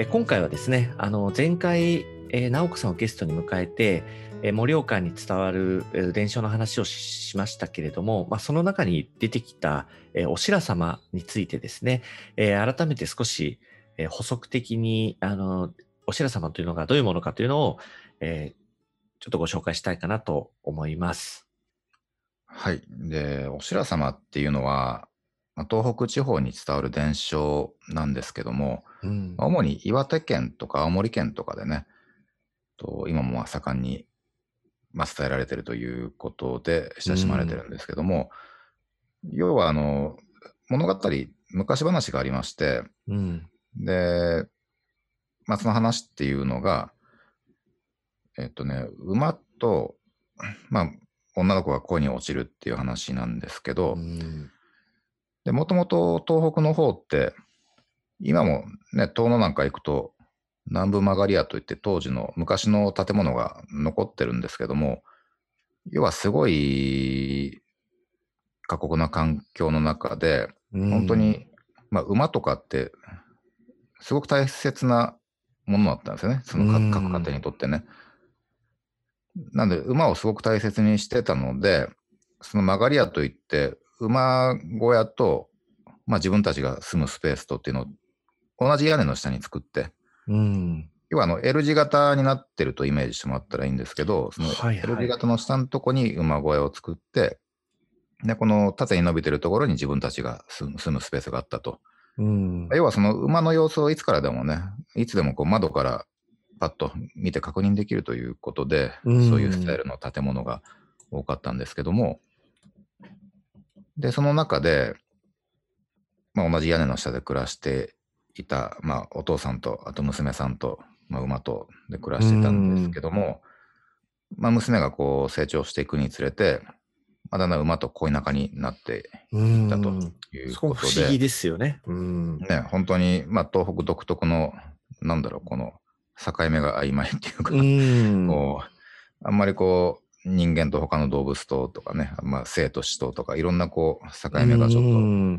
え今回はですね、あの前回、えー、直子さんをゲストに迎えて、え盛岡に伝わる伝承の話をしましたけれども、まあ、その中に出てきた、えお白様についてですね、え改めて少し、え補足的にあのお白様というのがどういうものかというのを、えちょっとご紹介したいかなと思います。はい。で、お白様っていうのは、東北地方に伝わる伝承なんですけども、うん、主に岩手県とか青森県とかでね、と今もまあ盛んに、まあ、伝えられているということで親しまれてるんですけども、うん、要はあの物語、昔話がありまして、うん、で、まあ、その話っていうのが、えっとね、馬と、まあ、女の子が恋に落ちるっていう話なんですけど、で、もともと東北の方って、今もね、遠野なんか行くと、南部曲がり屋といって当時の昔の建物が残ってるんですけども、要はすごい過酷な環境の中で、本当に、まあ、馬とかってすごく大切なものだったんですよね、その各家庭にとってね。なんで、馬をすごく大切にしてたので、その曲がり屋といって、馬小屋と、まあ、自分たちが住むスペースとっていうのを同じ屋根の下に作って、うん、要はあの L 字型になってるとイメージしてもらったらいいんですけど、その L 字型の下のとこに馬小屋を作って、で、この縦に伸びてるところに自分たちが住むスペースがあったと。うん、要はその馬の様子をいつからでもね、いつでもこう窓からパッと見て確認できるということで、そういうスタイルの建物が多かったんですけども、で、その中で、まあ、同じ屋根の下で暮らしていた、まあ、お父さんと、あと娘さんと、まあ、馬とで暮らしてたんですけども、まあ、娘がこう成長していくにつれて、まあ、だんだん馬と恋仲になっていったということで。不思議ですよね。ね、本当に、まあ、東北独特の、なんだろう、この境目が曖昧っていうか、うこう、あんまりこう、人間と他の動物ととかね、まあ、生と死ととか、いろんなこう、境目がちょっ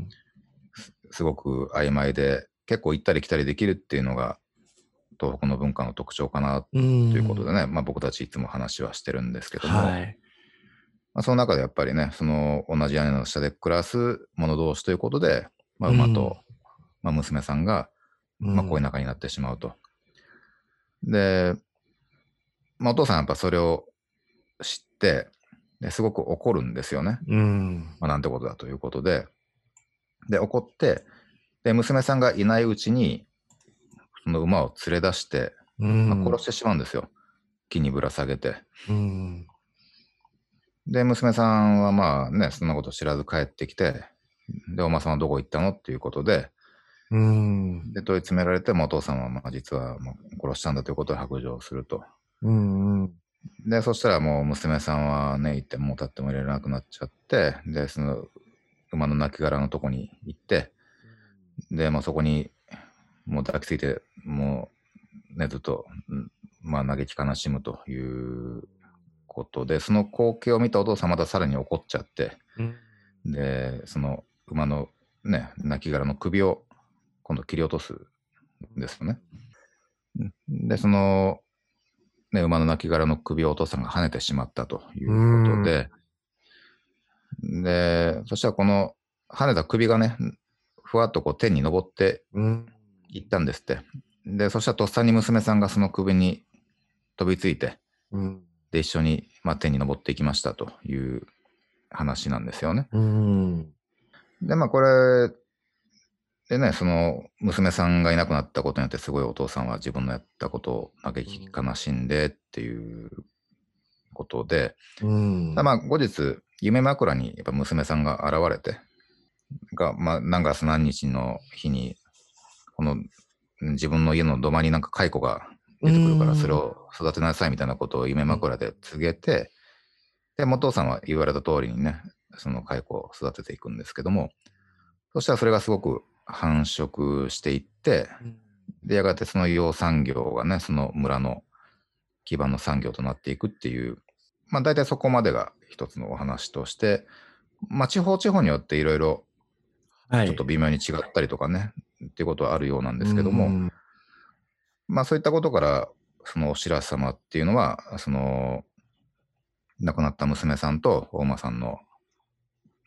と、すごく曖昧で、結構行ったり来たりできるっていうのが、東北の文化の特徴かなということでね、まあ、僕たちいつも話はしてるんですけども、はい、まあ、その中でやっぱりね、その同じ屋根の下で暮らす者同士ということで、まあ、馬と、まあ、娘さんが、まあ、恋仲になってしまうと。で、まあ、お父さんやっぱそれを知って、ですごく怒るんですよね。うん。まあ、なんてことだということで。で、怒って、で、娘さんがいないうちに、その馬を連れ出して、まあ、殺してしまうんですよ。木にぶら下げて。うん。で、娘さんはまあね、そんなこと知らず帰ってきて、で、お馬さんはどこ行ったのっていうことで、うん。で、問い詰められて、もお父さんはまあ実はもう殺したんだということを白状すると。うん、うん。で、そしたらもう娘さんはね、行ってもう立ってもいられなくなっちゃって、で、その馬の亡骸のとこに行って、で、まあそこにもう抱きついて、もうね、ずっと、まあ嘆き悲しむということで、その光景を見たお父さんまたさらに怒っちゃって、で、その馬のね、亡骸の首を今度切り落とすんですよね。で、そのね、馬の亡骸の首をお父さんが跳ねてしまったということで、で、そしたらこの跳ねた首がね、ふわっとこう天に昇っていったんですって。で、そしたらとっさに娘さんがその首に飛びついて、で、一緒に、まあ、天に昇っていきましたという話なんですよね。で、まあ、これ、でね、その娘さんがいなくなったことによってすごいお父さんは自分のやったことを嘆き悲しんでっていうことで、うん、まあ後日夢枕にやっぱ娘さんが現れてが、まあ、何月何日の日にこの自分の家の土間になんか蚕が出てくるからそれを育てなさいみたいなことを夢枕で告げて、で、お父さんは言われた通りにね、その蚕を育てていくんですけども、そしたらそれがすごく繁殖していって、で、やがてその養産業がね、その村の基盤の産業となっていくっていう、まあ大体そこまでが一つのお話として、まあ地方地方によっていろいろちょっと微妙に違ったりとかね、はい、っていうことはあるようなんですけども、まあそういったことから、そのお白様っていうのは、その、亡くなった娘さんと大間さんの、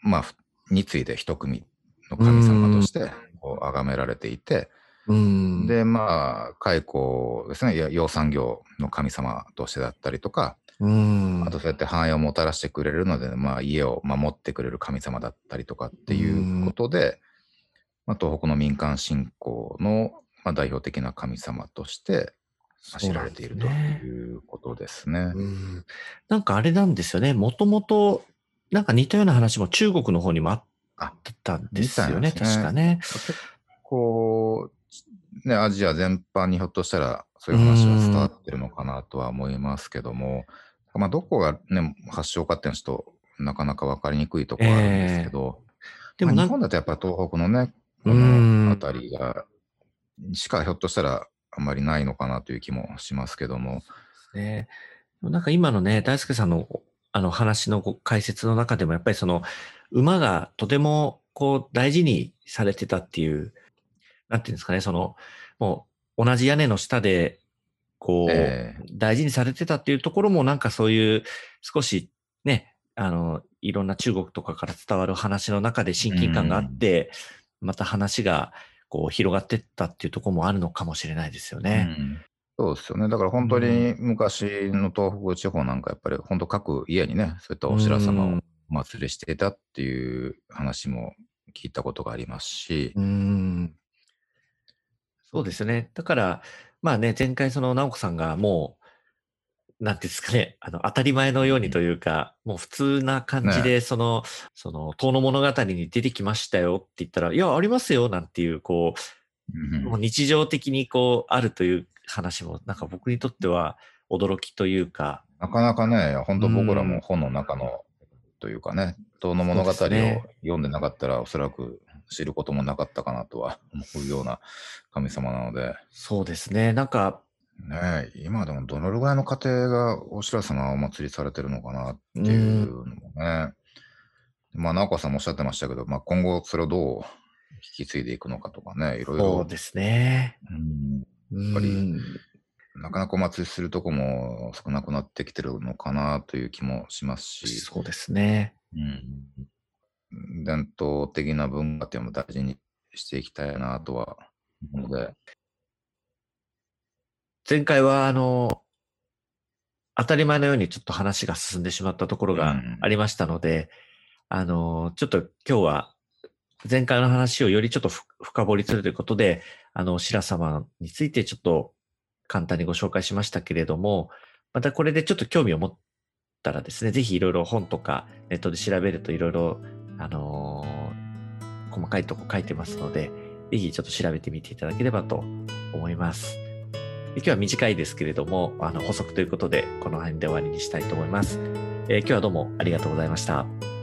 まあ、についで一組の神様としてこう崇められていて、で、まあ、蚕ですね、養蚕業の神様としてだったりとか、あとそうやって繁栄をもたらしてくれるので、まあ、家を守ってくれる神様だったりとかっていうことで、まあ、東北の民間信仰の、まあ、代表的な神様として知られているということですね。なん、なんかあれなんですよね、もともとなんか似たような話も中国の方にもあったんですよね、ね確かね。結構、ね、アジア全般にひょっとしたらそういう話は伝わってるのかなとは思いますけども、まあ、どこが、ね、発祥かっていうのはちょっとなかなか分かりにくいところあるんですけど、えー、でも、まあ、日本だとやっぱ東北のね、この辺りが、しかひょっとしたらあんまりないのかなという気もしますけども。ね、なんか今のね、大輔さんのあの話の解説の中でもやっぱりその馬がとてもこう大事にされてたっていう、なんていうんですかね、そのもう同じ屋根の下でこう、えー、大事にされてたっていうところもなんかそういう少しね、あの、いろんな中国とかから伝わる話の中で親近感があって、また話がこう広がっていったっていうところもあるのかもしれないですよね。うんそうですよね。だから本当に昔の東北地方なんかやっぱり本当各家にね、そういったお白様をお祭りしていたっていう話も聞いたことがありますし。うんそうですね。だから、まあね、前回その直子さんがもう、なんていうんですかね、あの、当たり前のようにというか、もう普通な感じで、その、ね、その、遠の物語に出てきましたよって言ったら、いや、ありますよ、なんていう、こう、もう日常的にこう、あるという話も、なんか僕にとっては驚きというか。なかなかね、本当僕らも本の中の、というかね、遠の物語を読んでなかったら、おそらく知ることもなかったかなとは 思うような神様なので。そうですね。なんか、ね今でもどのぐらいの家庭がお白様お祭りされてるのかなっていうのもね。まあ、直子さんもおっしゃってましたけど、まあ、今後それをどう引き継いでいくのかとかね、いろいろ。そうですね。うんやっぱり、なかなかお祭りするとこも少なくなってきてるのかなという気もしますし。そうですね。うん、伝統的な文化っていうのも大事にしていきたいなとは思うので。前回は、あの、当たり前のようにちょっと話が進んでしまったところがありましたので、うん、あの、ちょっと今日は前回の話をよりちょっと深掘りするということで、あの、白様についてちょっと簡単にご紹介しましたけれども、またこれでちょっと興味を持ったらですね、ぜひいろいろ本とかネットで調べるといろいろ、あのー、細かいとこ書いてますので、ぜひちょっと調べてみていただければと思います。今日は短いですけれども、あの補足ということで、この辺で終わりにしたいと思います。えー、今日はどうもありがとうございました。